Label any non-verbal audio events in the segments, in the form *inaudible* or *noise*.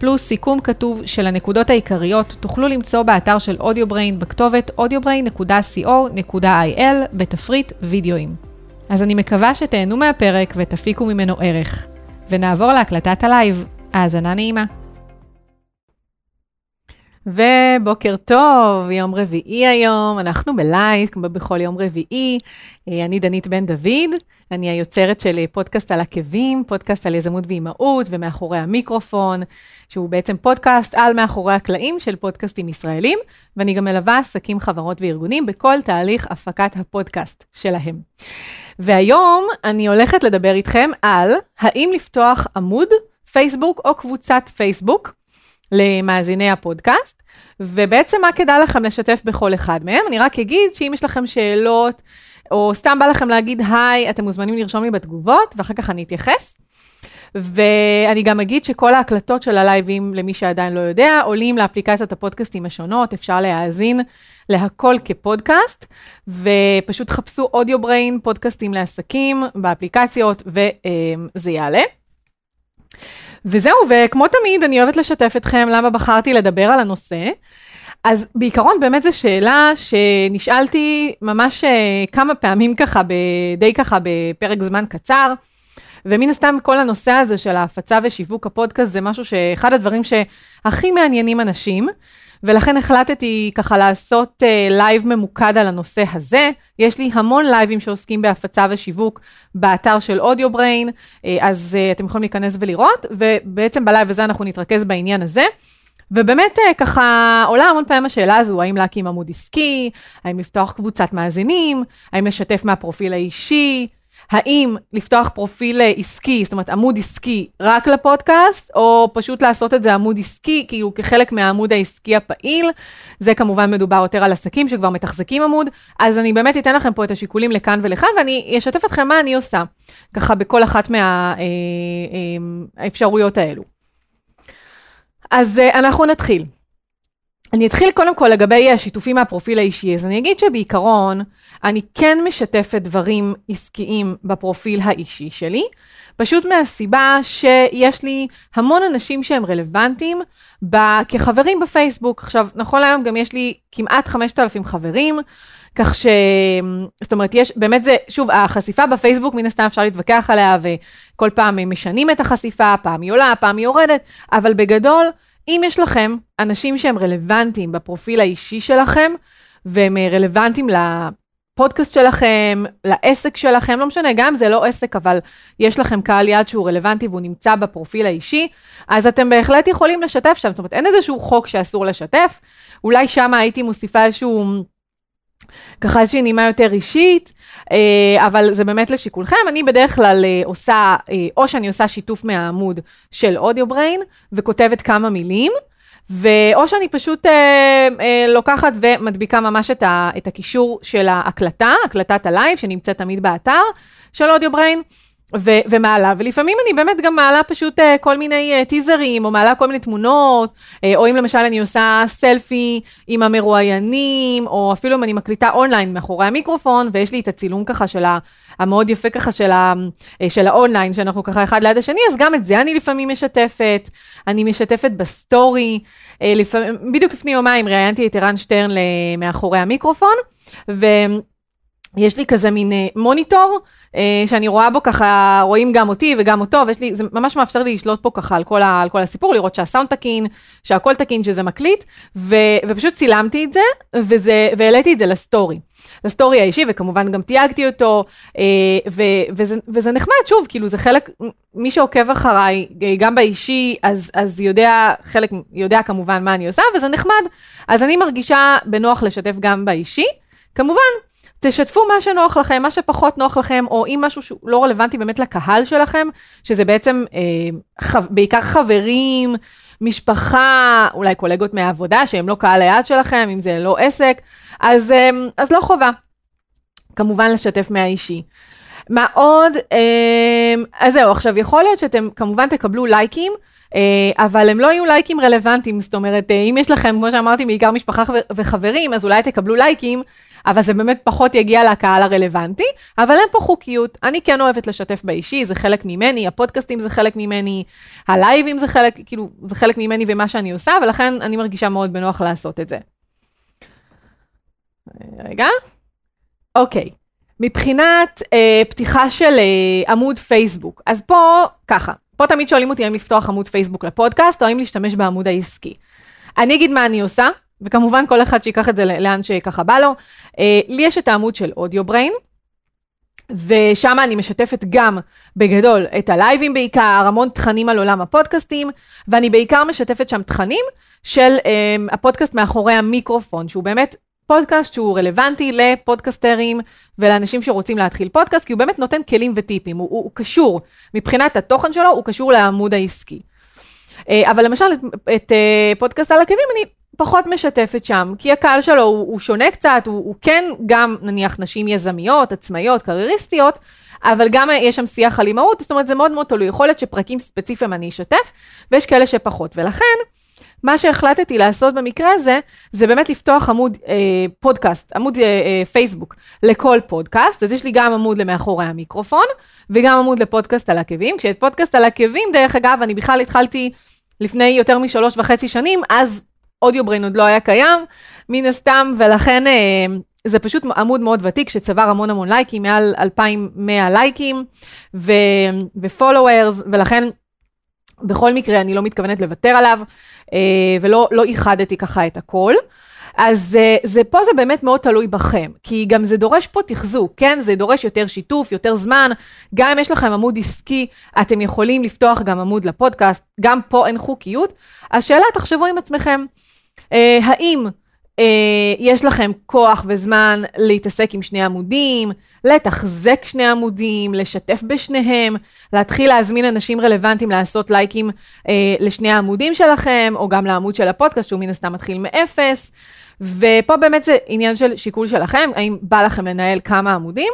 פלוס סיכום כתוב של הנקודות העיקריות, תוכלו למצוא באתר של Audio Brain בכתובת audiobrain.co.il בתפריט וידאוים. אז אני מקווה שתהנו מהפרק ותפיקו ממנו ערך. ונעבור להקלטת הלייב. האזנה נעימה. ובוקר טוב, יום רביעי היום, אנחנו בלייב, כמו בכל יום רביעי. אה, אני דנית בן דוד, אני היוצרת של פודקאסט על עקבים, פודקאסט על יזמות ואימהות ומאחורי המיקרופון, שהוא בעצם פודקאסט על מאחורי הקלעים של פודקאסטים ישראלים, ואני גם מלווה עסקים, חברות וארגונים בכל תהליך הפקת הפודקאסט שלהם. והיום אני הולכת לדבר איתכם על האם לפתוח עמוד פייסבוק או קבוצת פייסבוק למאזיני הפודקאסט, ובעצם מה כדאי לכם לשתף בכל אחד מהם. אני רק אגיד שאם יש לכם שאלות, או סתם בא לכם להגיד היי, אתם מוזמנים לרשום לי בתגובות, ואחר כך אני אתייחס. ואני גם אגיד שכל ההקלטות של הלייבים, למי שעדיין לא יודע, עולים לאפליקציות הפודקאסטים השונות, אפשר להאזין להכל כפודקאסט, ופשוט חפשו אודיו בריין, פודקאסטים לעסקים באפליקציות, וזה יעלה. וזהו, וכמו תמיד, אני אוהבת לשתף אתכם למה בחרתי לדבר על הנושא. אז בעיקרון באמת זו שאלה שנשאלתי ממש אה, כמה פעמים ככה, די ככה בפרק זמן קצר. ומן הסתם כל הנושא הזה של ההפצה ושיווק הפודקאסט זה משהו שאחד הדברים שהכי מעניינים אנשים. ולכן החלטתי ככה לעשות לייב ממוקד על הנושא הזה. יש לי המון לייבים שעוסקים בהפצה ושיווק באתר של Audio Brain, אה, אז אה, אתם יכולים להיכנס ולראות, ובעצם בלייב הזה אנחנו נתרכז בעניין הזה. ובאמת ככה עולה המון פעמים השאלה הזו, האם להקים עמוד עסקי, האם לפתוח קבוצת מאזינים, האם לשתף מהפרופיל האישי, האם לפתוח פרופיל עסקי, זאת אומרת עמוד עסקי רק לפודקאסט, או פשוט לעשות את זה עמוד עסקי, כאילו כחלק מהעמוד העסקי הפעיל. זה כמובן מדובר יותר על עסקים שכבר מתחזקים עמוד, אז אני באמת אתן לכם פה את השיקולים לכאן ולכאן, ואני אשתף אתכם מה אני עושה, ככה בכל אחת מהאפשרויות אה, אה, האלו. אז אה, אנחנו נתחיל. אני אתחיל קודם כל לגבי השיתופים מהפרופיל האישי, אז אני אגיד שבעיקרון אני כן משתפת דברים עסקיים בפרופיל האישי שלי, פשוט מהסיבה שיש לי המון אנשים שהם רלוונטיים ב- כחברים בפייסבוק. עכשיו, נכון להיום גם יש לי כמעט 5,000 חברים, כך ש... זאת אומרת, יש, באמת זה, שוב, החשיפה בפייסבוק, מן הסתם אפשר להתווכח עליה, וכל פעם משנים את החשיפה, פעם היא עולה, פעם היא יורדת, אבל בגדול, אם יש לכם אנשים שהם רלוונטיים בפרופיל האישי שלכם, והם רלוונטיים לפודקאסט שלכם, לעסק שלכם, לא משנה, גם אם זה לא עסק, אבל יש לכם קהל יעד שהוא רלוונטי והוא נמצא בפרופיל האישי, אז אתם בהחלט יכולים לשתף שם, זאת אומרת, אין איזשהו חוק שאסור לשתף, אולי שם הייתי מוסיפה איזשהו... ככה איזושהי נימה יותר אישית, אה, אבל זה באמת לשיקולכם. אני בדרך כלל אה, עושה, אה, או שאני עושה שיתוף מהעמוד של Audio Brain, וכותבת כמה מילים, ואו שאני פשוט אה, אה, לוקחת ומדביקה ממש את, ה, את הקישור של ההקלטה, הקלטת הלייב, שנמצאת תמיד באתר של Audio Brain. ו- ומעלה, ולפעמים אני באמת גם מעלה פשוט אה, כל מיני אה, טיזרים, או מעלה כל מיני תמונות, אה, או אם למשל אני עושה סלפי עם המרואיינים, או אפילו אם אני מקליטה אונליין מאחורי המיקרופון, ויש לי את הצילום ככה של ה... המאוד יפה ככה של, ה, של האונליין, שאנחנו ככה אחד ליד השני, אז גם את זה אני לפעמים משתפת, אני משתפת בסטורי, לפעמים, בדיוק לפני יומיים ראיינתי את ערן שטרן מאחורי המיקרופון, ויש לי כזה מין מוניטור, אה, שאני רואה בו ככה, רואים גם אותי וגם אותו, ויש לי, זה ממש מאפשר לי לשלוט פה ככה על כל, ה, על כל הסיפור, לראות שהסאונד תקין, שהכל תקין, שזה מקליט, ו, ופשוט צילמתי את זה, וזה, והעליתי את זה לסטורי. לסטורי האישי, וכמובן גם תייגתי אותו, אה, ו, וזה, וזה נחמד, שוב, כאילו זה חלק, מי שעוקב אחריי, אה, גם באישי, אז, אז יודע, חלק, יודע כמובן מה אני עושה, וזה נחמד. אז אני מרגישה בנוח לשתף גם באישי. כמובן, תשתפו מה שנוח לכם, מה שפחות נוח לכם, או אם משהו שהוא לא רלוונטי באמת לקהל שלכם, שזה בעצם אה, ח, בעיקר חברים, משפחה, אולי קולגות מהעבודה, שהם לא קהל היעד שלכם, אם זה לא עסק, אז, אה, אז לא חובה. כמובן לשתף מהאישי. מה עוד? אמ, אז זהו, עכשיו יכול להיות שאתם כמובן תקבלו לייקים, אה, אבל הם לא יהיו לייקים רלוונטיים, זאת אומרת, אה, אם יש לכם, כמו שאמרתי, בעיקר משפחה וחברים, אז אולי תקבלו לייקים, אבל זה באמת פחות יגיע לקהל הרלוונטי, אבל אין פה חוקיות. אני כן אוהבת לשתף באישי, זה חלק ממני, הפודקאסטים זה חלק ממני, הלייבים זה חלק, כאילו, זה חלק ממני ומה שאני עושה, ולכן אני מרגישה מאוד בנוח לעשות את זה. רגע. אוקיי. מבחינת אה, פתיחה של אה, עמוד פייסבוק, אז פה ככה, פה תמיד שואלים אותי האם לפתוח עמוד פייסבוק לפודקאסט או האם להשתמש בעמוד העסקי. אני אגיד מה אני עושה, וכמובן כל אחד שיקח את זה לאן שככה בא לו. אה, לי יש את העמוד של אודיו בריין, ושם אני משתפת גם בגדול את הלייבים בעיקר, המון תכנים על עולם הפודקאסטים, ואני בעיקר משתפת שם תכנים של אה, הפודקאסט מאחורי המיקרופון, שהוא באמת פודקאסט שהוא רלוונטי לפודקסטרים ולאנשים שרוצים להתחיל פודקאסט, כי הוא באמת נותן כלים וטיפים, הוא, הוא, הוא קשור, מבחינת התוכן שלו, הוא קשור לעמוד העסקי. אה, אבל למשל, את, את פודקאסט על עקבים אני פחות משתפת שם, כי הקהל שלו הוא, הוא שונה קצת, הוא, הוא כן גם נניח נשים יזמיות, עצמאיות, קרייריסטיות, אבל גם יש שם שיח על אימהות, זאת אומרת זה מאוד מאוד תלוי, יכול להיות שפרקים ספציפיים אני אשתף, ויש כאלה שפחות, ולכן מה שהחלטתי לעשות במקרה הזה, זה באמת לפתוח עמוד אה, פודקאסט, עמוד אה, אה, פייסבוק לכל פודקאסט, אז יש לי גם עמוד למאחורי המיקרופון, וגם עמוד לפודקאסט על עקבים, כשאת פודקאסט על עקבים, דרך אגב, אני בכלל התחלתי לפני יותר משלוש וחצי שנים, אז אודיו בריין עוד לא היה קיים, מן הסתם, ולכן אה, זה פשוט עמוד מאוד ותיק שצבר המון המון לייקים, מעל 2,100 לייקים ופולוורס, ולכן בכל מקרה אני לא מתכוונת לוותר עליו, אה, ולא לא איחדתי ככה את הכל. אז אה, זה, פה זה באמת מאוד תלוי בכם, כי גם זה דורש פה תחזוק, כן? זה דורש יותר שיתוף, יותר זמן. גם אם יש לכם עמוד עסקי, אתם יכולים לפתוח גם עמוד לפודקאסט, גם פה אין חוקיות. השאלה, תחשבו עם עצמכם, האם אה, יש לכם כוח וזמן להתעסק עם שני עמודים, לתחזק שני עמודים, לשתף בשניהם, להתחיל להזמין אנשים רלוונטיים לעשות לייקים אה, לשני העמודים שלכם, או גם לעמוד של הפודקאסט, שהוא מן הסתם מתחיל מאפס. ופה באמת זה עניין של שיקול שלכם, האם בא לכם לנהל כמה עמודים.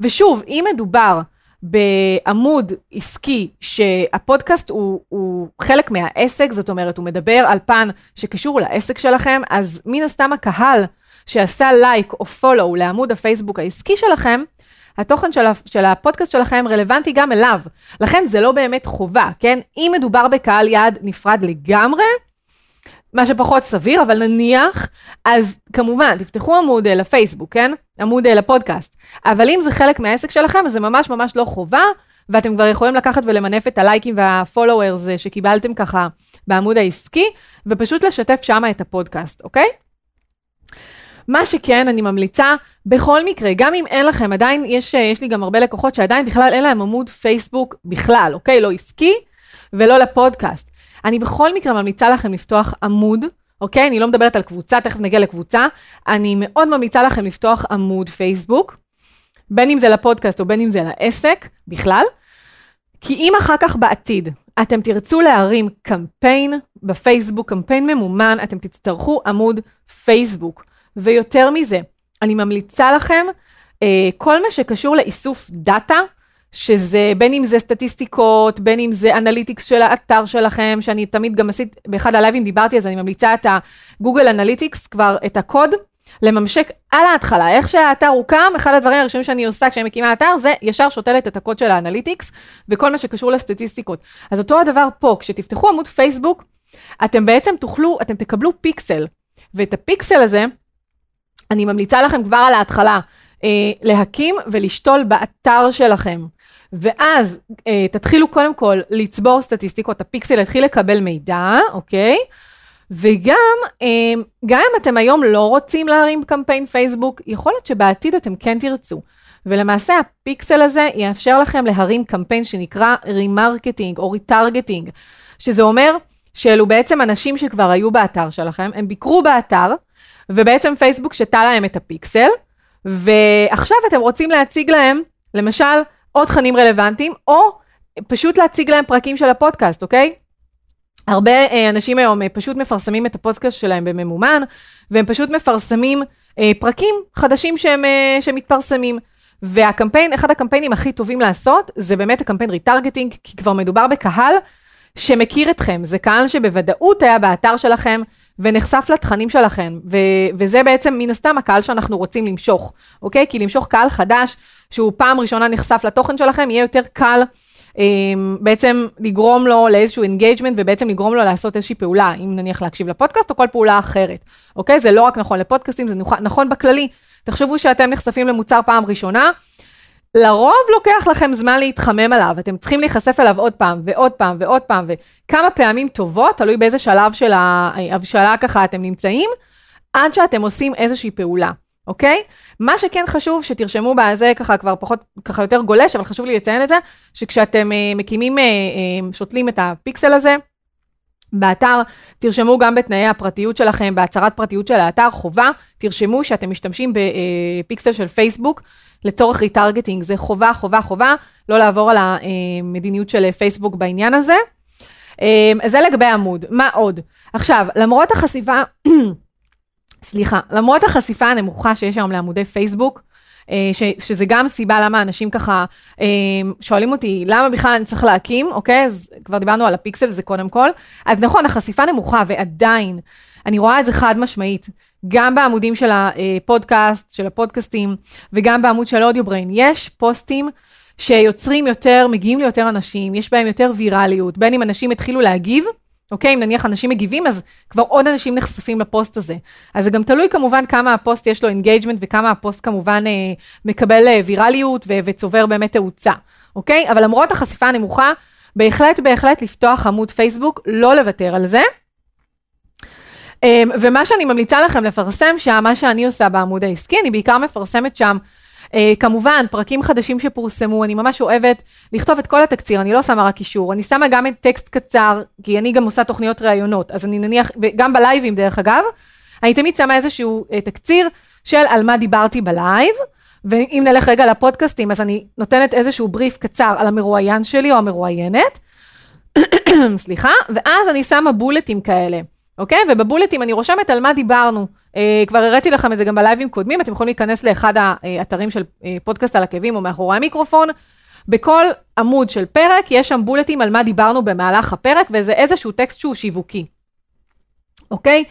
ושוב, אם מדובר בעמוד עסקי שהפודקאסט הוא, הוא חלק מהעסק, זאת אומרת, הוא מדבר על פן שקשור לעסק שלכם, אז מן הסתם הקהל שעשה לייק או פולו לעמוד הפייסבוק העסקי שלכם, התוכן של, של הפודקאסט שלכם רלוונטי גם אליו. לכן זה לא באמת חובה, כן? אם מדובר בקהל יעד נפרד לגמרי, מה שפחות סביר, אבל נניח, אז כמובן, תפתחו עמוד אה, לפייסבוק, כן? עמוד אה, לפודקאסט. אבל אם זה חלק מהעסק שלכם, אז זה ממש ממש לא חובה, ואתם כבר יכולים לקחת ולמנף את הלייקים והפולוורס אה, שקיבלתם ככה בעמוד העסקי, ופשוט לשתף שם את הפודקאסט, אוקיי? מה שכן, אני ממליצה, בכל מקרה, גם אם אין לכם, עדיין יש, יש לי גם הרבה לקוחות שעדיין בכלל אין להם עמוד פייסבוק בכלל, אוקיי? לא עסקי ולא לפודקאסט. אני בכל מקרה ממליצה לכם לפתוח עמוד, אוקיי? אני לא מדברת על קבוצה, תכף נגיע לקבוצה. אני מאוד ממליצה לכם לפתוח עמוד פייסבוק, בין אם זה לפודקאסט או בין אם זה לעסק בכלל, כי אם אחר כך בעתיד אתם תרצו להרים קמפיין בפייסבוק, קמפיין ממומן, אתם תצטרכו עמוד פייסבוק. ויותר מזה, אני ממליצה לכם, אה, כל מה שקשור לאיסוף דאטה, שזה בין אם זה סטטיסטיקות, בין אם זה analytics של האתר שלכם, שאני תמיד גם עשית, באחד הלייבים דיברתי, אז אני ממליצה את ה Google Analytics, כבר את הקוד, ממש על ההתחלה. איך שהאתר הוקם, אחד הדברים הראשונים שאני עושה כשאני מקימה אתר, זה ישר שותלת את הקוד של ה analytics, וכל מה שקשור לסטטיסטיקות. אז אותו הדבר פה, כשתפתחו עמוד פייסבוק, אתם בעצם תוכלו, אתם תקבלו פיקסל, ואת הפיקסל הזה, אני ממליצה לכם כבר על ההתחלה, אה, להקים ולשתול באתר שלכם. ואז אה, תתחילו קודם כל לצבור סטטיסטיקות, הפיקסל יתחיל לקבל מידע, אוקיי? וגם, אה, גם אם אתם היום לא רוצים להרים קמפיין פייסבוק, יכול להיות שבעתיד אתם כן תרצו. ולמעשה הפיקסל הזה יאפשר לכם להרים קמפיין שנקרא remarketing או retargeting, שזה אומר שאלו בעצם אנשים שכבר היו באתר שלכם, הם ביקרו באתר, ובעצם פייסבוק שתלה להם את הפיקסל, ועכשיו אתם רוצים להציג להם, למשל, או תכנים רלוונטיים, או פשוט להציג להם פרקים של הפודקאסט, אוקיי? הרבה אה, אנשים היום אה, פשוט מפרסמים את הפודקאסט שלהם בממומן, והם פשוט מפרסמים אה, פרקים חדשים שהם, אה, שמתפרסמים. והקמפיין, אחד הקמפיינים הכי טובים לעשות, זה באמת הקמפיין retargeting, כי כבר מדובר בקהל שמכיר אתכם, זה קהל שבוודאות היה באתר שלכם ונחשף לתכנים שלכם, ו- וזה בעצם מן הסתם הקהל שאנחנו רוצים למשוך, אוקיי? כי למשוך קהל חדש, שהוא פעם ראשונה נחשף לתוכן שלכם, יהיה יותר קל אמ, בעצם לגרום לו לאיזשהו engagement ובעצם לגרום לו לעשות איזושהי פעולה, אם נניח להקשיב לפודקאסט או כל פעולה אחרת, אוקיי? זה לא רק נכון לפודקאסטים, זה נכון בכללי. תחשבו שאתם נחשפים למוצר פעם ראשונה, לרוב לוקח לכם זמן להתחמם עליו, אתם צריכים להיחשף אליו עוד פעם ועוד פעם ועוד פעם וכמה פעמים טובות, תלוי באיזה שלב של ההבשלה ככה אתם נמצאים, עד שאתם עושים איזושהי פעולה. אוקיי? מה שכן חשוב שתרשמו בזה ככה כבר פחות, ככה יותר גולש, אבל חשוב לי לציין את זה, שכשאתם אה, מקימים, אה, אה, שותלים את הפיקסל הזה, באתר, תרשמו גם בתנאי הפרטיות שלכם, בהצהרת פרטיות של האתר, חובה, תרשמו שאתם משתמשים בפיקסל של פייסבוק לצורך retargeting, זה חובה, חובה, חובה, לא לעבור על המדיניות של פייסבוק בעניין הזה. אז זה לגבי עמוד, מה עוד? עכשיו, למרות החשיפה, סליחה, למרות החשיפה הנמוכה שיש היום לעמודי פייסבוק, אה, ש, שזה גם סיבה למה אנשים ככה אה, שואלים אותי, למה בכלל אני צריך להקים, אוקיי? אז כבר דיברנו על הפיקסל, זה קודם כל. אז נכון, החשיפה נמוכה, ועדיין, אני רואה את זה חד משמעית, גם בעמודים של הפודקאסט, של הפודקאסטים, וגם בעמוד של אודיובריין. יש פוסטים שיוצרים יותר, מגיעים ליותר אנשים, יש בהם יותר ויראליות, בין אם אנשים התחילו להגיב, אוקיי? אם נניח אנשים מגיבים, אז כבר עוד אנשים נחשפים לפוסט הזה. אז זה גם תלוי כמובן כמה הפוסט יש לו engagement וכמה הפוסט כמובן אה, מקבל אה, ויראליות ו- וצובר באמת תאוצה, אוקיי? אבל למרות החשיפה הנמוכה, בהחלט בהחלט לפתוח עמוד פייסבוק, לא לוותר על זה. אה, ומה שאני ממליצה לכם לפרסם שם, מה שאני עושה בעמוד העסקי, אני בעיקר מפרסמת שם כמובן, פרקים חדשים שפורסמו, אני ממש אוהבת לכתוב את כל התקציר, אני לא שמה רק קישור, אני שמה גם את טקסט קצר, כי אני גם עושה תוכניות ראיונות, אז אני נניח, וגם בלייבים דרך אגב, אני תמיד שמה איזשהו uh, תקציר של על מה דיברתי בלייב, ואם נלך רגע לפודקאסטים, אז אני נותנת איזשהו בריף קצר על המרואיין שלי או המרואיינת, *coughs* סליחה, ואז אני שמה בולטים כאלה, אוקיי? ובבולטים אני רושמת על מה דיברנו. אה, כבר הראיתי לכם את זה גם בלייבים קודמים, אתם יכולים להיכנס לאחד האתרים של אה, פודקאסט על עקבים או מאחורי המיקרופון. בכל עמוד של פרק יש שם בולטים על מה דיברנו במהלך הפרק, וזה איזשהו טקסט שהוא שיווקי, אוקיי?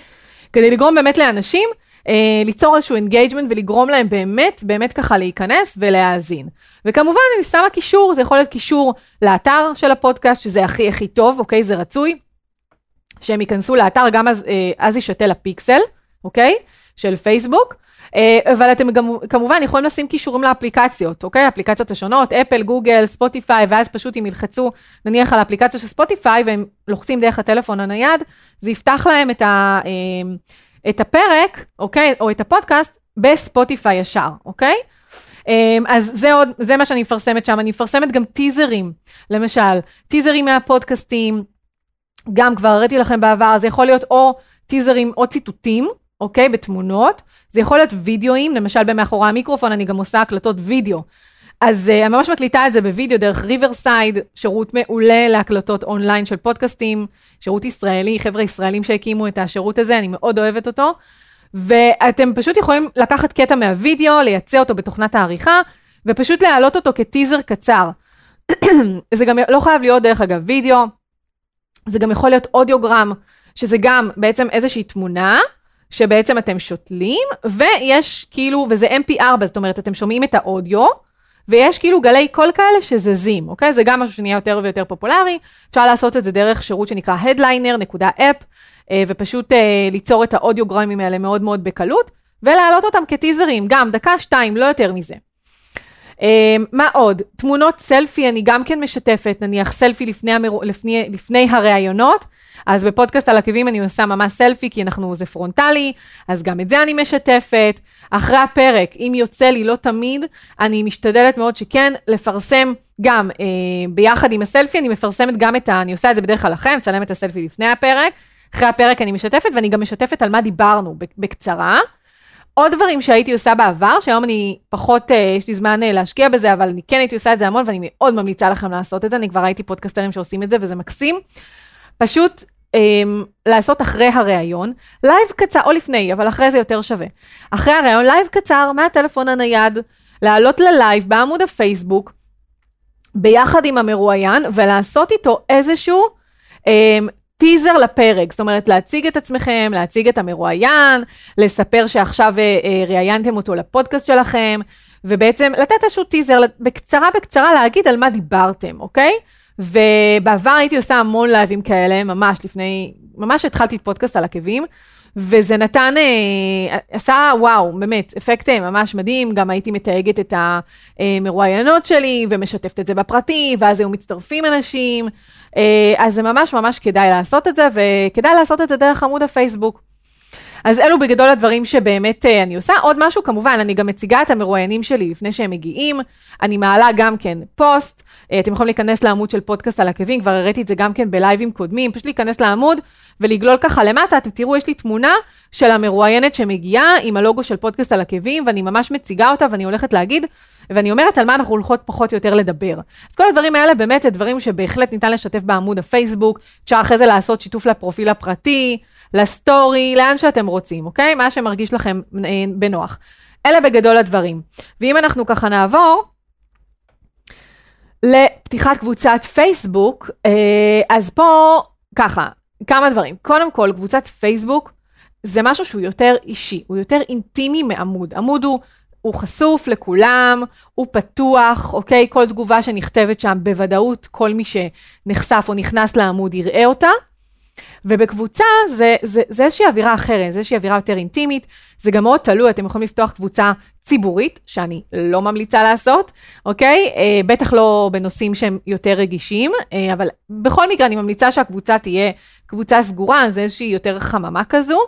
כדי לגרום באמת לאנשים אה, ליצור איזשהו engagement ולגרום להם באמת, באמת ככה להיכנס ולהאזין. וכמובן אני שמה קישור, זה יכול להיות קישור לאתר של הפודקאסט, שזה הכי הכי טוב, אוקיי? זה רצוי. שהם ייכנסו לאתר, גם אז, אז יישתל הפיקסל. אוקיי? של פייסבוק. אה, אבל אתם גם כמובן יכולים לשים קישורים לאפליקציות, אוקיי? אפליקציות השונות, אפל, גוגל, ספוטיפיי, ואז פשוט אם ילחצו נניח על האפליקציה של ספוטיפיי והם לוחצים דרך הטלפון הנייד, זה יפתח להם את, ה, אה, את הפרק, אוקיי? או את הפודקאסט בספוטיפיי ישר, אוקיי? אמ, אז זה עוד, זה מה שאני מפרסמת שם, אני מפרסמת גם טיזרים, למשל, טיזרים מהפודקאסטים, גם כבר הראיתי לכם בעבר, זה יכול להיות או טיזרים או ציטוטים, אוקיי? בתמונות. זה יכול להיות וידאוים, למשל במאחורי המיקרופון אני גם עושה הקלטות וידאו. אז אה, אני ממש מקליטה את זה בווידאו דרך ריברסייד, שירות מעולה להקלטות אונליין של פודקאסטים, שירות ישראלי, חבר'ה ישראלים שהקימו את השירות הזה, אני מאוד אוהבת אותו. ואתם פשוט יכולים לקחת קטע מהווידאו, לייצא אותו בתוכנת העריכה, ופשוט להעלות אותו כטיזר קצר. *clears throat* זה גם לא חייב להיות דרך אגב וידאו, זה גם יכול להיות אודיוגרם, שזה גם בעצם איזושהי תמונה, שבעצם אתם שותלים, ויש כאילו, וזה mp4, זאת אומרת, אתם שומעים את האודיו, ויש כאילו גלי קול כאלה שזזים, אוקיי? זה גם משהו שנהיה יותר ויותר פופולרי. אפשר לעשות את זה דרך שירות שנקרא headliner.app, אה, ופשוט אה, ליצור את האודיוגרמים האלה מאוד מאוד בקלות, ולהעלות אותם כטיזרים, גם דקה, שתיים, לא יותר מזה. אה, מה עוד? תמונות סלפי אני גם כן משתפת, נניח סלפי לפני, המר... לפני, לפני הראיונות, אז בפודקאסט על עקבים אני עושה ממש סלפי, כי אנחנו, זה פרונטלי, אז גם את זה אני משתפת. אחרי הפרק, אם יוצא לי, לא תמיד, אני משתדלת מאוד שכן לפרסם גם אה, ביחד עם הסלפי, אני מפרסמת גם את ה... אני עושה את זה בדרך כלל לכם, מצלמת את הסלפי לפני הפרק. אחרי הפרק אני משתפת, ואני גם משתפת על מה דיברנו בקצרה. עוד דברים שהייתי עושה בעבר, שהיום אני פחות, אה, יש לי זמן אה, להשקיע בזה, אבל אני כן הייתי עושה את זה המון, ואני מאוד ממליצה לכם לעשות את זה, אני כבר ראיתי פודקסטרים שעושים את זה, וזה מקסים. פשוט לעשות אחרי הראיון, לייב קצר, או לפני, אבל אחרי זה יותר שווה. אחרי הראיון, לייב קצר מהטלפון הנייד, לעלות ללייב בעמוד הפייסבוק, ביחד עם המרואיין, ולעשות איתו איזשהו אמ, טיזר לפרק, זאת אומרת להציג את עצמכם, להציג את המרואיין, לספר שעכשיו אה, אה, ראיינתם אותו לפודקאסט שלכם, ובעצם לתת איזשהו טיזר, בקצרה בקצרה להגיד על מה דיברתם, אוקיי? ובעבר הייתי עושה המון לייבים כאלה, ממש לפני, ממש התחלתי את פודקאסט על עקבים, וזה נתן, אה, עשה וואו, באמת, אפקט אה, ממש מדהים, גם הייתי מתייגת את המרואיינות שלי ומשתפת את זה בפרטי, ואז היו מצטרפים אנשים, אה, אז זה ממש ממש כדאי לעשות את זה, וכדאי לעשות את זה דרך עמוד הפייסבוק. אז אלו בגדול הדברים שבאמת אה, אני עושה. עוד משהו, כמובן, אני גם מציגה את המרואיינים שלי לפני שהם מגיעים. אני מעלה גם כן פוסט. אה, אתם יכולים להיכנס לעמוד של פודקאסט על עקבים, כבר הראיתי את זה גם כן בלייבים קודמים. פשוט להיכנס לעמוד ולגלול ככה למטה. אתם תראו, יש לי תמונה של המרואיינת שמגיעה עם הלוגו של פודקאסט על עקבים, ואני ממש מציגה אותה ואני הולכת להגיד, ואני אומרת על מה אנחנו הולכות פחות או יותר לדבר. אז כל הדברים האלה באמת זה דברים שבהחלט ניתן לשתף בעמוד הפייסבוק. אפשר אחרי זה לעשות שיתוף לפרופיל הפרטי. לסטורי, לאן שאתם רוצים, אוקיי? מה שמרגיש לכם אה, בנוח. אלה בגדול הדברים. ואם אנחנו ככה נעבור לפתיחת קבוצת פייסבוק, אה, אז פה ככה, כמה דברים. קודם כל, קבוצת פייסבוק זה משהו שהוא יותר אישי, הוא יותר אינטימי מעמוד. עמוד הוא, הוא חשוף לכולם, הוא פתוח, אוקיי? כל תגובה שנכתבת שם, בוודאות כל מי שנחשף או נכנס לעמוד יראה אותה. ובקבוצה זה, זה, זה איזושהי אווירה אחרת, זה איזושהי אווירה יותר אינטימית, זה גם מאוד תלוי, אתם יכולים לפתוח קבוצה ציבורית, שאני לא ממליצה לעשות, אוקיי? אה, בטח לא בנושאים שהם יותר רגישים, אה, אבל בכל מקרה אני ממליצה שהקבוצה תהיה קבוצה סגורה, זה איזושהי יותר חממה כזו,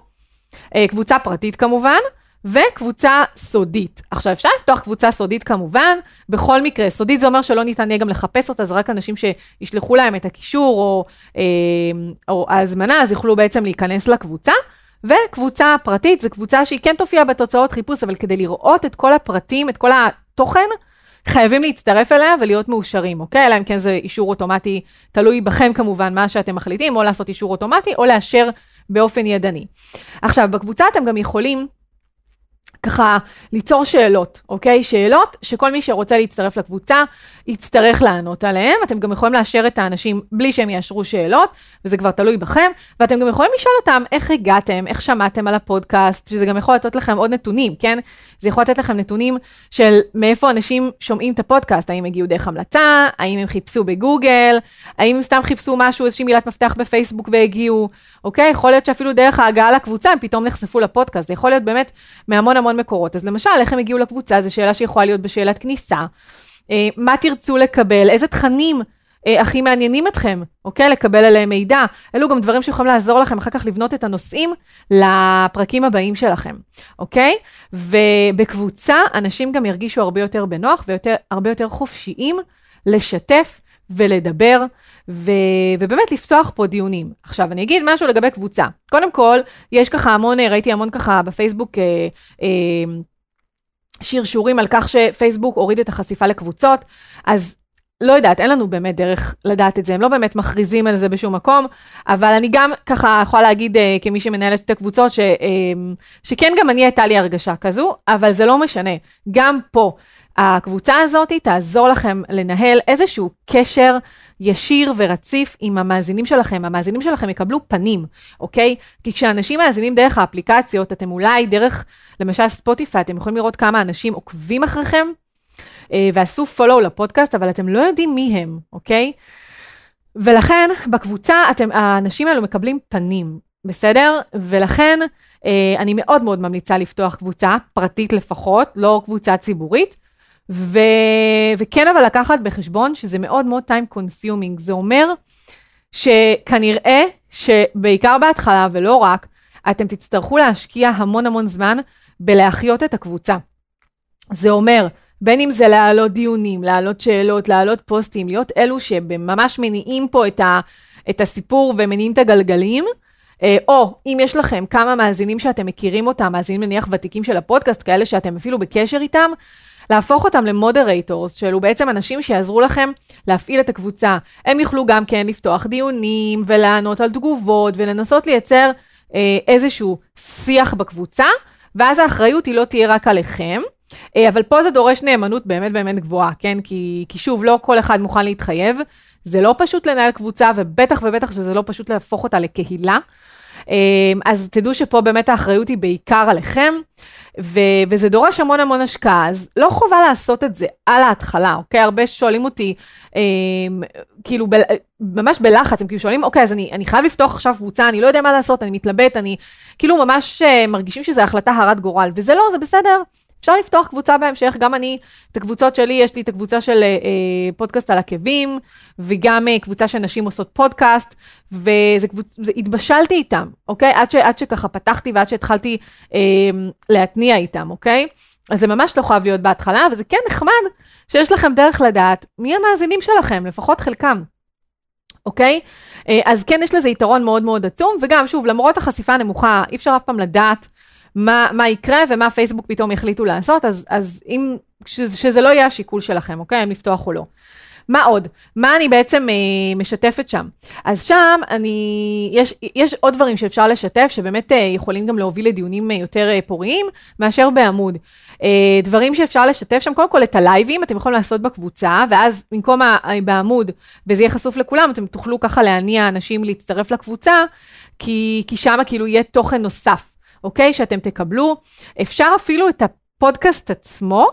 אה, קבוצה פרטית כמובן. וקבוצה סודית. עכשיו, אפשר לפתוח קבוצה סודית כמובן, בכל מקרה, סודית זה אומר שלא ניתן יהיה גם לחפש אותה, זה רק אנשים שישלחו להם את הקישור או, אה, או ההזמנה, אז יוכלו בעצם להיכנס לקבוצה. וקבוצה פרטית, זו קבוצה שהיא כן תופיע בתוצאות חיפוש, אבל כדי לראות את כל הפרטים, את כל התוכן, חייבים להצטרף אליה ולהיות מאושרים, אוקיי? אלא אם כן זה אישור אוטומטי, תלוי בכם כמובן, מה שאתם מחליטים, או לעשות אישור אוטומטי, או לאשר באופן ידני. עכשיו, בקבוצה אתם גם יכולים ככה ליצור שאלות, אוקיי? שאלות שכל מי שרוצה להצטרף לקבוצה יצטרך לענות עליהן. אתם גם יכולים לאשר את האנשים בלי שהם יאשרו שאלות, וזה כבר תלוי בכם, ואתם גם יכולים לשאול אותם איך הגעתם, איך שמעתם על הפודקאסט, שזה גם יכול לתת לכם עוד נתונים, כן? זה יכול לתת לכם נתונים של מאיפה אנשים שומעים את הפודקאסט, האם הגיעו דרך המלצה, האם הם חיפשו בגוגל, האם סתם חיפשו משהו, איזושהי מילת מפתח בפייסבוק והגיעו, אוקיי? יכול להיות שאפילו דרך ההגעה לקבוצה הם פתאום נחשפו לפודקאסט, זה יכול להיות באמת מהמון המון מקורות. אז למשל, איך הם הגיעו לקבוצה, זו שאלה שיכולה להיות בשאלת כניסה. אה, מה תרצו לקבל, איזה תכנים אה, הכי מעניינים אתכם, אוקיי? לקבל עליהם מידע. אלו גם דברים שיכולים לעזור לכם אחר כך לבנות את הנושאים לפרקים הבאים שלכם, אוקיי? ובקבוצה אנשים גם ירגישו הרבה יותר בנוח והרבה יותר חופשיים לשתף ולדבר, ו, ובאמת לפתוח פה דיונים. עכשיו, אני אגיד משהו לגבי קבוצה. קודם כל, יש ככה המון, ראיתי המון ככה בפייסבוק, אה, אה, שרשורים על כך שפייסבוק הוריד את החשיפה לקבוצות, אז לא יודעת, אין לנו באמת דרך לדעת את זה, הם לא באמת מכריזים על זה בשום מקום, אבל אני גם ככה יכולה להגיד uh, כמי שמנהלת את הקבוצות, ש, uh, שכן גם אני הייתה לי הרגשה כזו, אבל זה לא משנה, גם פה. הקבוצה הזאת תעזור לכם לנהל איזשהו קשר ישיר ורציף עם המאזינים שלכם. המאזינים שלכם יקבלו פנים, אוקיי? כי כשאנשים מאזינים דרך האפליקציות, אתם אולי דרך, למשל ספוטיפיי, אתם יכולים לראות כמה אנשים עוקבים אחריכם אה, ועשו follow לפודקאסט, אבל אתם לא יודעים מי הם, אוקיי? ולכן בקבוצה אתם, האנשים האלו מקבלים פנים, בסדר? ולכן אה, אני מאוד מאוד ממליצה לפתוח קבוצה, פרטית לפחות, לא קבוצה ציבורית. ו... וכן אבל לקחת בחשבון שזה מאוד מאוד time consuming, זה אומר שכנראה שבעיקר בהתחלה ולא רק, אתם תצטרכו להשקיע המון המון זמן בלהחיות את הקבוצה. זה אומר, בין אם זה להעלות דיונים, להעלות שאלות, להעלות פוסטים, להיות אלו שממש מניעים פה את, ה, את הסיפור ומניעים את הגלגלים, אה, או אם יש לכם כמה מאזינים שאתם מכירים אותם, מאזינים נניח ותיקים של הפודקאסט, כאלה שאתם אפילו בקשר איתם, להפוך אותם למודרטורס, שאלו בעצם אנשים שיעזרו לכם להפעיל את הקבוצה. הם יוכלו גם כן לפתוח דיונים ולענות על תגובות ולנסות לייצר אה, איזשהו שיח בקבוצה, ואז האחריות היא לא תהיה רק עליכם. אה, אבל פה זה דורש נאמנות באמת באמת גבוהה, כן? כי, כי שוב, לא כל אחד מוכן להתחייב. זה לא פשוט לנהל קבוצה, ובטח ובטח שזה לא פשוט להפוך אותה לקהילה. אמ, אז תדעו שפה באמת האחריות היא בעיקר עליכם, ו- וזה דורש המון המון השקעה, אז לא חובה לעשות את זה על ההתחלה, אוקיי? הרבה שואלים אותי, אה, כאילו, ב- ממש בלחץ, הם כאילו שואלים, אוקיי, אז אני, אני חייב לפתוח עכשיו קבוצה, אני לא יודע מה לעשות, אני מתלבט, אני כאילו ממש אה, מרגישים שזו החלטה הרת גורל, וזה לא, זה בסדר. אפשר לפתוח קבוצה בהמשך, גם אני, את הקבוצות שלי, יש לי את הקבוצה של אה, אה פודקאסט על עקבים, וגם אה, קבוצה של נשים עושות פודקאסט, וזה קבוצ... התבשלתי איתם, אוקיי? עד, ש, עד שככה פתחתי ועד שהתחלתי אה, להתניע איתם, אוקיי? אז זה ממש לא חייב להיות בהתחלה, וזה כן נחמד שיש לכם דרך לדעת מי המאזינים שלכם, לפחות חלקם, אוקיי? אה, אז כן, יש לזה יתרון מאוד מאוד עצום, וגם, שוב, למרות החשיפה הנמוכה, אי אפשר אף פעם לדעת מה, מה יקרה ומה פייסבוק פתאום יחליטו לעשות, אז, אז אם, שזה, שזה לא יהיה השיקול שלכם, אוקיי? אם לפתוח או לא. מה עוד? מה אני בעצם אה, משתפת שם? אז שם אני, יש, יש עוד דברים שאפשר לשתף, שבאמת אה, יכולים גם להוביל לדיונים אה, יותר אה, פוריים, מאשר בעמוד. אה, דברים שאפשר לשתף שם, קודם כל את הלייבים, אתם יכולים לעשות בקבוצה, ואז במקום ה, אה, בעמוד, וזה יהיה חשוף לכולם, אתם תוכלו ככה להניע אנשים להצטרף לקבוצה, כי, כי שם כאילו יהיה תוכן נוסף. אוקיי? שאתם תקבלו. אפשר אפילו את הפודקאסט עצמו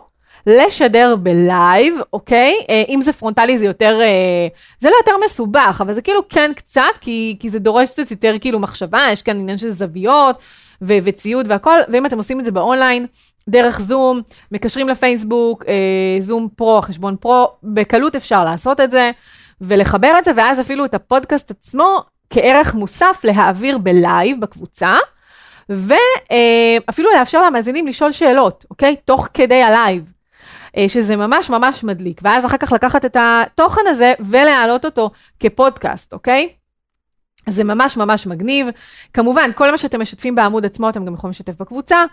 לשדר בלייב, אוקיי? אה, אם זה פרונטלי זה יותר, אה, זה לא יותר מסובך, אבל זה כאילו כן קצת, כי, כי זה דורש קצת יותר כאילו מחשבה, יש כאן עניין של זוויות ו- וציוד והכל, ואם אתם עושים את זה באונליין, דרך זום, מקשרים לפייסבוק, אה, זום Pro, חשבון Pro, בקלות אפשר לעשות את זה, ולחבר את זה, ואז אפילו את הפודקאסט עצמו כערך מוסף להעביר בלייב בקבוצה. ואפילו לאפשר למאזינים לשאול שאלות, אוקיי? תוך כדי הלייב. אה, שזה ממש ממש מדליק, ואז אחר כך לקחת את התוכן הזה ולהעלות אותו כפודקאסט, אוקיי? זה ממש ממש מגניב. כמובן, כל מה שאתם משתפים בעמוד עצמו, אתם גם יכולים לשתף בקבוצה.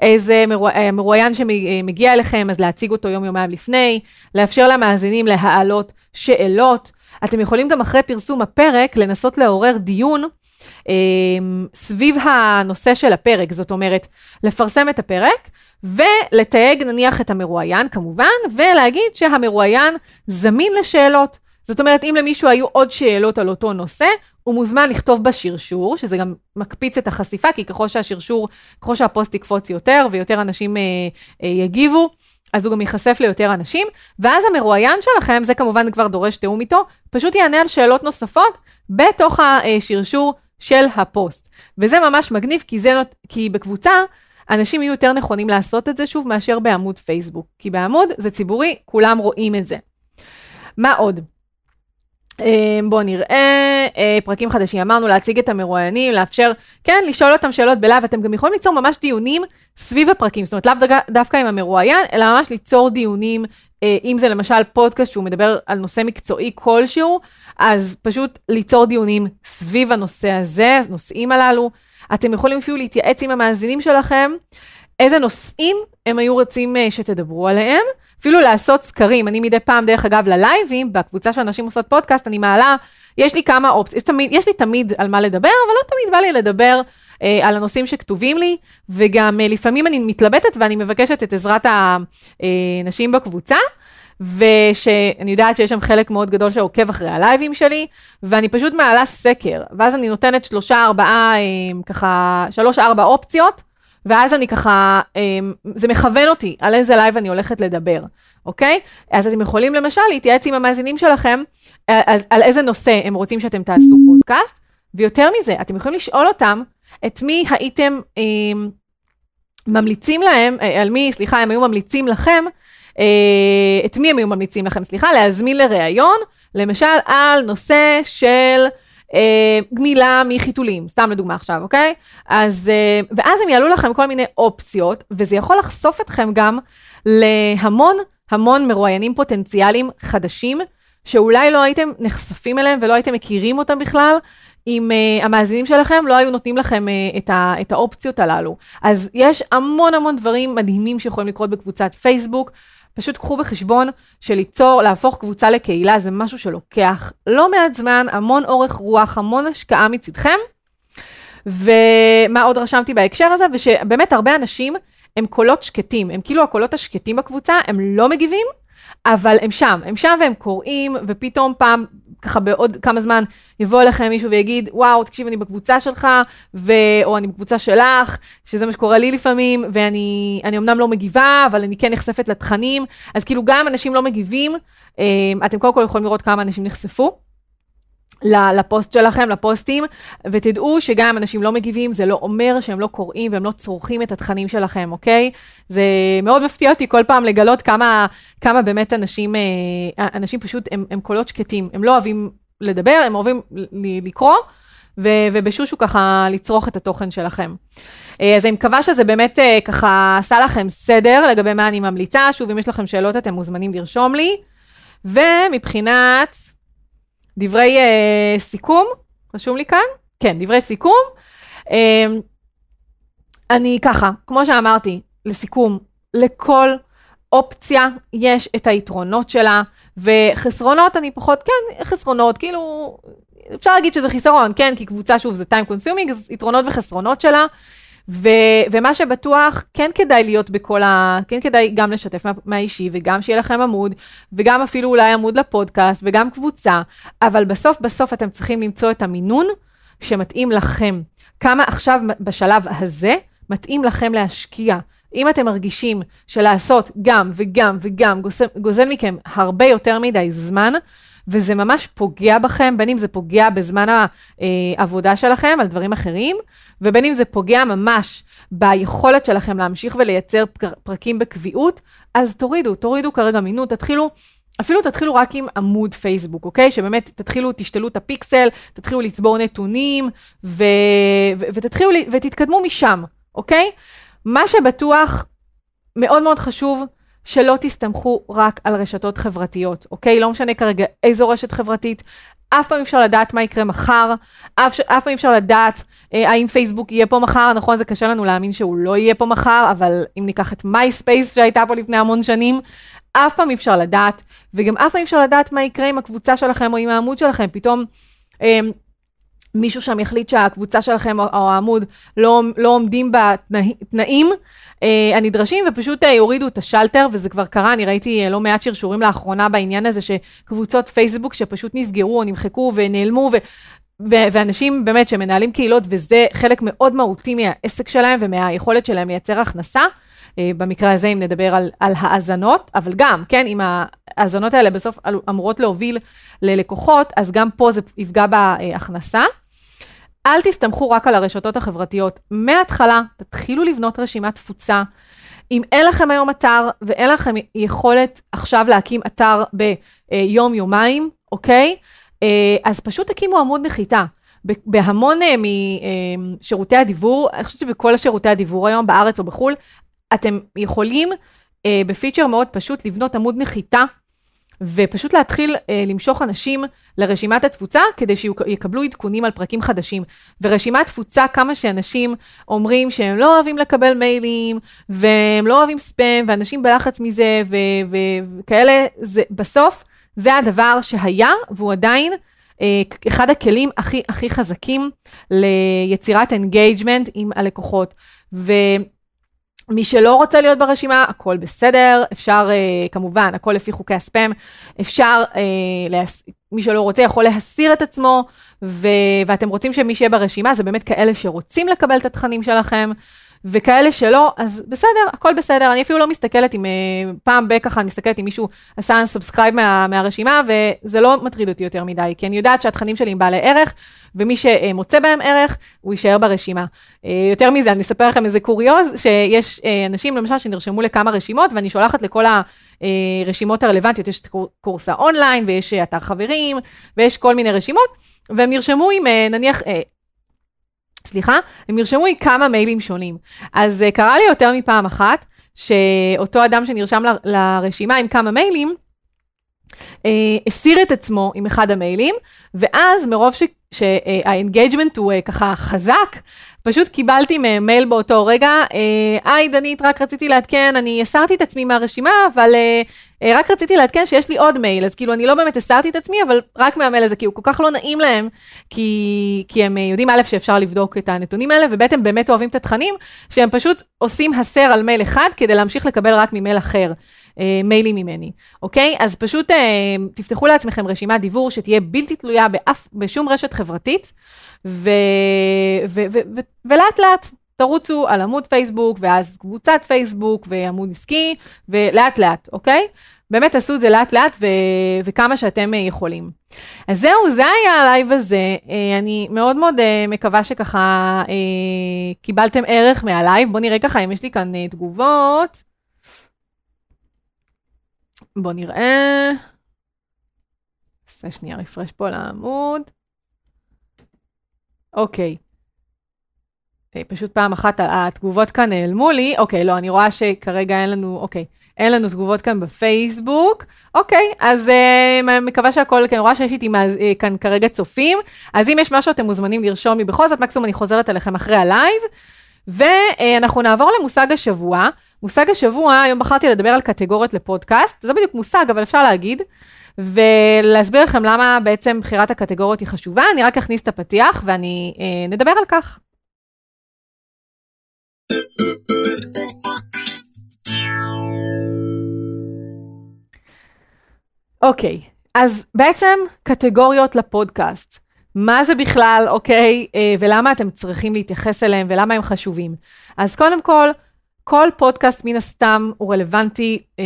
איזה אה, מרואיין שמגיע אליכם, אז להציג אותו יום יומיים לפני, לאפשר למאזינים להעלות שאלות. אתם יכולים גם אחרי פרסום הפרק לנסות לעורר דיון סביב הנושא של הפרק, זאת אומרת, לפרסם את הפרק ולתייג נניח את המרואיין כמובן, ולהגיד שהמרואיין זמין לשאלות. זאת אומרת, אם למישהו היו עוד שאלות על אותו נושא, הוא מוזמן לכתוב בשרשור, שזה גם מקפיץ את החשיפה, כי ככל שהשרשור, ככל שהפוסט יקפוץ יותר ויותר אנשים אה, אה, יגיבו, אז הוא גם ייחשף ליותר אנשים, ואז המרואיין שלכם, זה כמובן כבר דורש תיאום איתו, פשוט יענה על שאלות נוספות בתוך השרשור של הפוסט. וזה ממש מגניב, כי, זה, כי בקבוצה אנשים יהיו יותר נכונים לעשות את זה שוב מאשר בעמוד פייסבוק. כי בעמוד זה ציבורי, כולם רואים את זה. מה עוד? אמ, בואו נראה, אה, פרקים חדשים, אמרנו להציג את המרואיינים, לאפשר, כן, לשאול אותם שאלות בלייב, אתם גם יכולים ליצור ממש דיונים סביב הפרקים, זאת אומרת, לאו דווקא עם המרואיין, אלא ממש ליצור דיונים, אם זה למשל פודקאסט שהוא מדבר על נושא מקצועי כלשהו, אז פשוט ליצור דיונים סביב הנושא הזה, הנושאים הללו. אתם יכולים אפילו להתייעץ עם המאזינים שלכם, איזה נושאים הם היו רוצים אה, שתדברו עליהם. אפילו לעשות סקרים, אני מדי פעם, דרך אגב, ללייבים, בקבוצה של נשים עושות פודקאסט, אני מעלה, יש לי כמה אופציות, יש, יש לי תמיד על מה לדבר, אבל לא תמיד בא לי לדבר אה, על הנושאים שכתובים לי, וגם אה, לפעמים אני מתלבטת ואני מבקשת את עזרת הנשים אה, בקבוצה. ושאני יודעת שיש שם חלק מאוד גדול שעוקב אחרי הלייבים שלי, ואני פשוט מעלה סקר, ואז אני נותנת שלושה, ארבעה, אה, ככה, שלוש, ארבע אופציות, ואז אני ככה, אה, זה מכוון אותי על איזה לייב אני הולכת לדבר, אוקיי? אז אתם יכולים למשל להתייעץ עם המאזינים שלכם על, על, איזה נושא הם רוצים שאתם תעשו פודקאסט, ויותר מזה, אתם יכולים לשאול אותם את מי הייתם אה, ממליצים להם, אה, על מי, סליחה, הם היו ממליצים לכם, אה, את מי הם היו ממליצים לכם, סליחה, להזמין לראיון, למשל על נושא של אה, גמילה מחיתולים, סתם לדוגמה עכשיו, אוקיי? אז, אה, ואז הם יעלו לכם כל מיני אופציות, וזה יכול לחשוף אתכם גם להמון המון מרואיינים פוטנציאליים חדשים, שאולי לא הייתם נחשפים אליהם ולא הייתם מכירים אותם בכלל, אם uh, המאזינים שלכם לא היו נותנים לכם uh, את, ה, את האופציות הללו. אז יש המון המון דברים מדהימים שיכולים לקרות בקבוצת פייסבוק. פשוט קחו בחשבון שליצור, להפוך קבוצה לקהילה זה משהו שלוקח לא מעט זמן, המון אורך רוח, המון השקעה מצדכם. ומה עוד רשמתי בהקשר הזה? ושבאמת הרבה אנשים הם קולות שקטים, הם כאילו הקולות השקטים בקבוצה, הם לא מגיבים, אבל הם שם, הם שם והם קוראים, ופתאום פעם, ככה בעוד כמה זמן, יבוא אליכם מישהו ויגיד, וואו, תקשיב, אני בקבוצה שלך, ו... או אני בקבוצה שלך, שזה מה שקורה לי לפעמים, ואני אמנם לא מגיבה, אבל אני כן נחשפת לתכנים, אז כאילו גם אנשים לא מגיבים, אה, אתם קודם כל יכולים לראות כמה אנשים נחשפו. לפוסט שלכם, לפוסטים, ותדעו שגם אם אנשים לא מגיבים, זה לא אומר שהם לא קוראים והם לא צורכים את התכנים שלכם, אוקיי? זה מאוד מפתיע אותי כל פעם לגלות כמה, כמה באמת אנשים, אה, אנשים פשוט, הם, הם קולות שקטים, הם לא אוהבים לדבר, הם אוהבים לקרוא, ו, ובשושו ככה לצרוך את התוכן שלכם. אה, אז אני מקווה שזה באמת אה, ככה עשה לכם סדר לגבי מה אני ממליצה. שוב, אם יש לכם שאלות, אתם מוזמנים לרשום לי. ומבחינת דברי uh, סיכום, רשום לי כאן? כן, דברי סיכום. Uh, אני ככה, כמו שאמרתי, לסיכום, לכל אופציה יש את היתרונות שלה, וחסרונות אני פחות, כן, חסרונות, כאילו, אפשר להגיד שזה חיסרון, כן, כי קבוצה, שוב, זה time consuming, אז יתרונות וחסרונות שלה. ו, ומה שבטוח, כן כדאי להיות בכל ה... כן כדאי גם לשתף מה, מהאישי, וגם שיהיה לכם עמוד, וגם אפילו אולי עמוד לפודקאסט, וגם קבוצה, אבל בסוף בסוף אתם צריכים למצוא את המינון שמתאים לכם. כמה עכשיו בשלב הזה מתאים לכם להשקיע. אם אתם מרגישים שלעשות גם וגם וגם גוזל, גוזל מכם הרבה יותר מדי זמן, וזה ממש פוגע בכם, בין אם זה פוגע בזמן העבודה שלכם על דברים אחרים, ובין אם זה פוגע ממש ביכולת שלכם להמשיך ולייצר פרקים בקביעות, אז תורידו, תורידו כרגע מינות, תתחילו. אפילו תתחילו רק עם עמוד פייסבוק, אוקיי? שבאמת תתחילו, תשתלו את הפיקסל, תתחילו לצבור נתונים, ו... ו... ותתחילו, ותתקדמו משם, אוקיי? מה שבטוח, מאוד מאוד חשוב, שלא תסתמכו רק על רשתות חברתיות, אוקיי? לא משנה כרגע איזו רשת חברתית, אף פעם אפשר לדעת מה יקרה מחר, אף, אף פעם אפשר לדעת אה, האם פייסבוק יהיה פה מחר, נכון זה קשה לנו להאמין שהוא לא יהיה פה מחר, אבל אם ניקח את מייספייס שהייתה פה לפני המון שנים, אף פעם אפשר לדעת, וגם אף פעם אפשר לדעת מה יקרה עם הקבוצה שלכם או עם העמוד שלכם, פתאום אה, מישהו שם יחליט שהקבוצה שלכם או, העמוד לא, לא עומדים בתנאים אה, הנדרשים ופשוט אה, יורידו את השלטר, וזה כבר קרה, אני ראיתי אה, לא מעט שרשורים לאחרונה בעניין הזה, שקבוצות פייסבוק שפשוט נסגרו או נמחקו ונעלמו, ו... ו- ואנשים באמת שמנהלים קהילות, וזה חלק מאוד מהותי מהעסק שלהם ומהיכולת שלהם לייצר הכנסה. במקרה הזה אם נדבר על, על האזנות, אבל גם, כן, אם האזנות האלה בסוף אמורות להוביל ללקוחות, אז גם פה זה יפגע בהכנסה. אל תסתמכו רק על הרשתות החברתיות. מההתחלה, תתחילו לבנות רשימת תפוצה. אם אין לכם היום אתר ואין לכם יכולת עכשיו להקים אתר ביום-יומיים, אוקיי? אה, אז פשוט תקימו עמוד נחיתה. בהמון אה, משירותי אה, הדיבור, אני חושבת שבכל שירותי הדיבור היום, בארץ או בחו"ל, אתם יכולים בפיצ'ר מאוד פשוט לבנות עמוד נחיתה ופשוט להתחיל אה, למשוך אנשים לרשימת התפוצה כדי שיקבלו עדכונים על פרקים חדשים. ורשימת תפוצה, כמה שאנשים אומרים שהם לא אוהבים לקבל מיילים, והם לא אוהבים ספאם, ואנשים בלחץ מזה, וכאלה, בסוף זה הדבר שהיה, והוא עדיין אה, אחד הכלים הכי הכי חזקים ליצירת engagement עם הלקוחות. ו... מי שלא רוצה להיות ברשימה, הכל בסדר, אפשר אה, כמובן, הכל לפי חוקי הספאם, אפשר, אה, להס... מי שלא רוצה יכול להסיר את עצמו, ו... ואתם רוצים שמי שיהיה ברשימה זה באמת כאלה שרוצים לקבל את התכנים שלכם, וכאלה שלא, אז בסדר, הכל בסדר, אני אפילו לא מסתכלת אם אה, פעם בככה אני מסתכלת אם מישהו עשה unsubscribe מה, מהרשימה, וזה לא מטריד אותי יותר מדי, כי אני יודעת שהתכנים שלי הם בעלי ערך, ומי שמוצא בהם ערך, הוא יישאר ברשימה. אה, יותר מזה, אני אספר לכם איזה קוריוז, שיש אה, אנשים למשל שנרשמו לכמה רשימות, ואני שולחת לכל הרשימות הרלוונטיות, יש את קורס האונליין, ויש אתר חברים, ויש כל מיני רשימות, והם נרשמו עם נניח... סליחה, הם נרשמו עם כמה מיילים שונים. אז קרה לי יותר מפעם אחת, שאותו אדם שנרשם ל, לרשימה עם כמה מיילים, אה, הסיר את עצמו עם אחד המיילים, ואז מרוב ש... שה engagement הוא ככה חזק, פשוט קיבלתי מייל באותו רגע, היי דנית, רק רציתי לעדכן, אני הסרתי את עצמי מהרשימה, אבל רק רציתי לעדכן שיש לי עוד מייל, אז כאילו אני לא באמת הסרתי את עצמי, אבל רק מהמייל הזה, כי הוא כל כך לא נעים להם, כי, כי הם יודעים א' שאפשר לבדוק את הנתונים האלה, וב' הם באמת אוהבים את התכנים, שהם פשוט עושים הסר על מייל אחד כדי להמשיך לקבל רק ממייל אחר. אה, מיילים ממני, אוקיי? אז פשוט אה, תפתחו לעצמכם רשימת דיוור שתהיה בלתי תלויה באף, בשום רשת חברתית, ו, ו, ו, ו, ולאט לאט תרוצו על עמוד פייסבוק, ואז קבוצת פייסבוק, ועמוד עסקי, ולאט לאט, אוקיי? באמת תעשו את זה לאט לאט ו- וכמה שאתם אה, יכולים. אז זהו, זה היה הלייב הזה. אני מאוד מאוד מקווה שככה קיבלתם ערך מהלייב. בואו נראה ככה אם יש לי כאן תגובות. בואו נראה. נעשה שנייה refresh פה לעמוד. אוקיי. אה, פשוט פעם אחת התגובות כאן נעלמו לי. אוקיי, לא, אני רואה שכרגע אין לנו, אוקיי, אין לנו תגובות כאן בפייסבוק. אוקיי, אז אה, מקווה שהכל, כי אני רואה שיש איתי אה, כאן כרגע צופים, אז אם יש משהו אתם מוזמנים לרשום לי בכל זאת, מקסימום אני חוזרת אליכם אחרי הלייב. ואנחנו נעבור למושג השבוע. מושג השבוע, היום בחרתי לדבר על קטגוריות לפודקאסט, זה בדיוק מושג, אבל אפשר להגיד, ולהסביר לכם למה בעצם בחירת הקטגוריות היא חשובה, אני רק אכניס את הפתיח ואני אה, נדבר על כך. אוקיי, אוקיי, אז בעצם קטגוריות לפודקאסט. מה זה בכלל, אוקיי, אה, ולמה אתם צריכים להתייחס אליהם ולמה הם חשובים. אז קודם כל, כל פודקאסט מן הסתם הוא רלוונטי אה,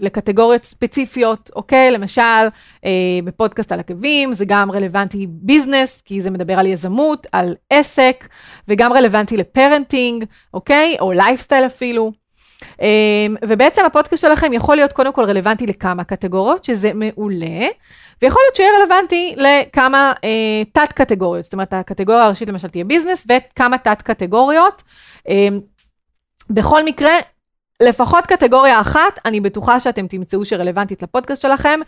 לקטגוריות ספציפיות, אוקיי? למשל, אה, בפודקאסט על עקבים זה גם רלוונטי business, כי זה מדבר על יזמות, על עסק, וגם רלוונטי ל parenting, אוקיי? או לייפסטייל אפילו. אה, ובעצם הפודקאסט שלכם יכול להיות קודם כל רלוונטי לכמה קטגוריות, שזה מעולה, ויכול להיות שיהיה רלוונטי לכמה אה, תת קטגוריות, זאת אומרת הקטגוריה הראשית למשל תהיה ביזנס וכמה תת קטגוריות. אה, בכל מקרה, לפחות קטגוריה אחת, אני בטוחה שאתם תמצאו שרלוונטית לפודקאסט שלכם,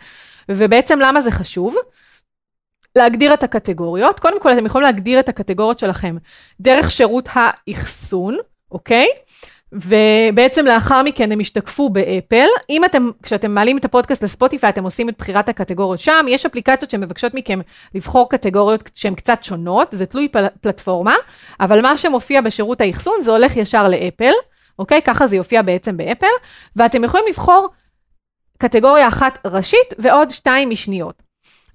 ובעצם למה זה חשוב? להגדיר את הקטגוריות. קודם כל, אתם יכולים להגדיר את הקטגוריות שלכם דרך שירות האחסון, אוקיי? ובעצם לאחר מכן הם ישתקפו באפל. אם אתם, כשאתם מעלים את הפודקאסט לספוטיפיי, אתם עושים את בחירת הקטגוריות שם, יש אפליקציות שמבקשות מכם לבחור קטגוריות שהן קצת שונות, זה תלוי פל, פלטפורמה, אבל מה שמופיע בשירות האחסון זה הולך ישר לאפל, אוקיי? ככה זה יופיע בעצם באפל, ואתם יכולים לבחור קטגוריה אחת ראשית ועוד שתיים משניות.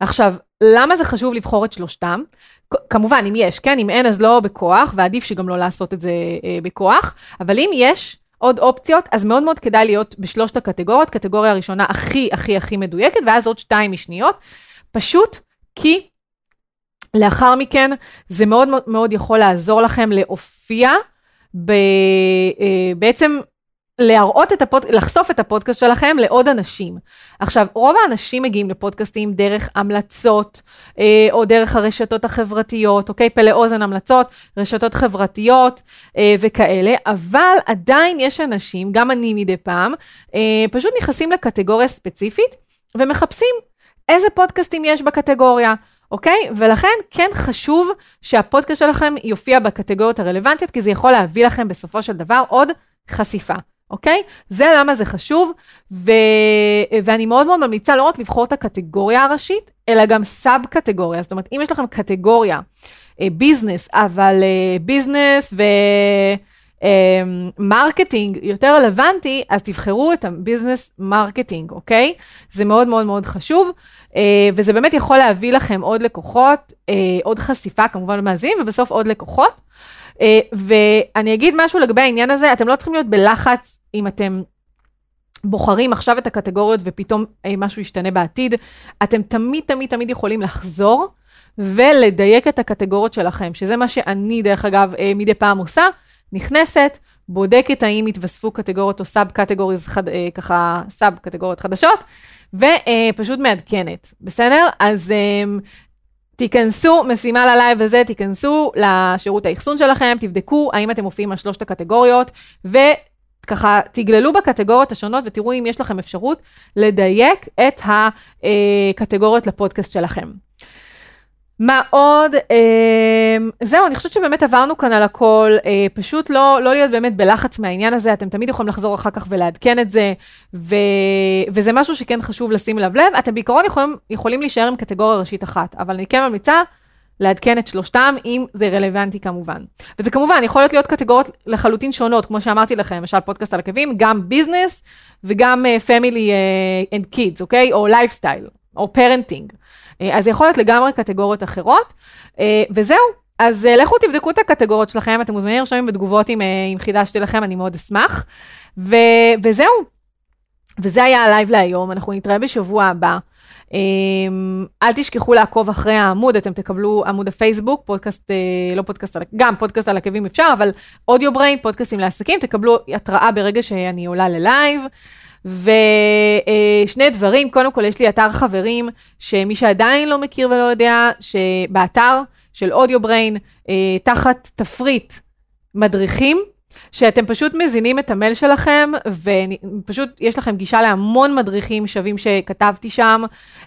עכשיו, למה זה חשוב לבחור את שלושתם? כמובן, אם יש, כן? אם אין, אז לא בכוח, ועדיף שגם לא לעשות את זה אה, בכוח, אבל אם יש עוד אופציות, אז מאוד מאוד כדאי להיות בשלושת הקטגוריות, קטגוריה הראשונה הכי הכי הכי מדויקת, ואז עוד שתיים משניות, פשוט כי לאחר מכן זה מאוד מאוד יכול לעזור לכם להופיע ב, אה, בעצם להראות את הפוד... לחשוף את הפודקאסט שלכם לעוד אנשים. עכשיו, רוב האנשים מגיעים לפודקאסטים דרך המלצות, אה, או דרך הרשתות החברתיות, אוקיי? פלא אוזן המלצות, רשתות חברתיות אה, וכאלה, אבל עדיין יש אנשים, גם אני מדי פעם, אה, פשוט נכנסים לקטגוריה ספציפית ומחפשים איזה פודקאסטים יש בקטגוריה. אוקיי? ולכן כן חשוב שהפודקאסט שלכם יופיע בקטגוריות הרלוונטיות, כי זה יכול להביא לכם בסופו של דבר עוד חשיפה. אוקיי? זה למה זה חשוב, ו... ואני מאוד מאוד ממליצה לא רק לבחור את הקטגוריה הראשית, אלא גם sub קטגוריה. זאת אומרת, אם יש לכם קטגוריה, business, אה, אבל business אה, ו marketing אה, יותר רלוונטי, אז תבחרו את ה business marketing, אוקיי? זה מאוד מאוד מאוד חשוב, אה, וזה באמת יכול להביא לכם עוד לקוחות, אה, עוד חשיפה כמובן למאזינים, ובסוף עוד לקוחות. אה, ואני אגיד משהו לגבי העניין הזה, אתם לא צריכים להיות בלחץ אם אתם בוחרים עכשיו את הקטגוריות ופתאום אה, משהו ישתנה בעתיד. אתם תמיד תמיד תמיד יכולים לחזור ולדייק את הקטגוריות שלכם, שזה מה שאני דרך אגב אה, מדי פעם עושה, נכנסת, בודקת האם התווספו קטגוריות או סאב קטגוריות, ככה סאב קטגוריות חדשות, ופשוט מעדכנת, בסדר? אז תיכנסו, משימה ללייב הזה, תיכנסו לשירות האחסון שלכם, תבדקו האם אתם מופיעים על שלושת הקטגוריות, וככה תגללו בקטגוריות השונות ותראו אם יש לכם אפשרות לדייק את הקטגוריות לפודקאסט שלכם. מה עוד? אה, זהו, אני חושבת שבאמת עברנו כאן על הכל, אה, פשוט לא, לא להיות באמת בלחץ מהעניין הזה, אתם תמיד יכולים לחזור אחר כך ולעדכן את זה, ו, וזה משהו שכן חשוב לשים אליו לב. אתם בעיקרון יכולים, יכולים להישאר עם קטגוריה ראשית אחת, אבל אני כן ממליצה לעדכן את שלושתם, אם זה רלוונטי כמובן. וזה כמובן יכול להיות קטגוריות לחלוטין שונות, כמו שאמרתי לכם, למשל פודקאסט על עקבים, גם business וגם family and kids, אוקיי? או לייפסטייל, או parenting. אה, אז זה יכול להיות לגמרי קטגוריות אחרות, אה, וזהו. אז אה, לכו תבדקו את הקטגוריות שלכם, אתם מוזמנים לרשום בתגובות אם, אם חידשתי לכם, אני מאוד אשמח. ו, וזהו. וזה היה הלייב להיום, אנחנו נתראה בשבוע הבא. אמ, אל תשכחו לעקוב אחרי העמוד, אתם תקבלו עמוד הפייסבוק, פודקאסט, אה, לא פודקאסט, גם פודקאסט על עקבים אפשר, אבל Audio Brain, פודקאסטים לעסקים, תקבלו התראה ברגע שאני עולה ללייב. ושני דברים, קודם כל יש לי אתר חברים, שמי שעדיין לא מכיר ולא יודע, שבאתר של אודיו בריין, אה, תחת תפריט מדריכים, שאתם פשוט מזינים את המייל שלכם, ופשוט יש לכם גישה להמון מדריכים שווים שכתבתי שם,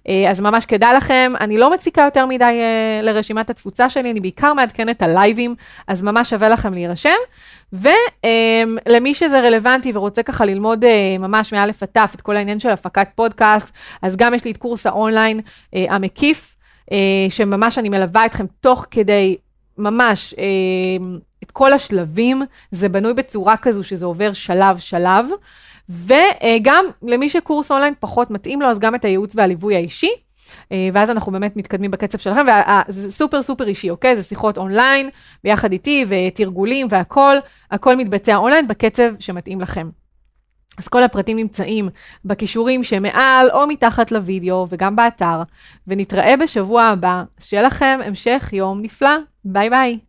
אה, אז ממש כדאי לכם. אני לא מציקה יותר מדי אה, לרשימת התפוצה שלי, אני בעיקר מעדכנת על לייבים, אז ממש שווה לכם להירשם. ולמי אה, שזה רלוונטי ורוצה ככה ללמוד ממש מא' עד ת' את כל העניין של הפקת פודקאסט, אז גם יש לי את קורס האונליין המקיף, שממש אני מלווה אתכם תוך כדי ממש את כל השלבים, זה בנוי בצורה כזו שזה עובר שלב-שלב, וגם למי שקורס אונליין פחות מתאים לו, אז גם את הייעוץ והליווי האישי. אה, ואז אנחנו באמת מתקדמים בקצב שלכם, וזה סופר סופר אישי, אוקיי? זה שיחות אונליין, ביחד איתי, ותרגולים והכול, הכל מתבצע אונליין בקצב שמתאים לכם. אז כל הפרטים נמצאים בכישורים שמעל או מתחת לוידאו וגם באתר, ונתראה בשבוע הבא. שיהיה לכם המשך יום נפלא. ביי ביי.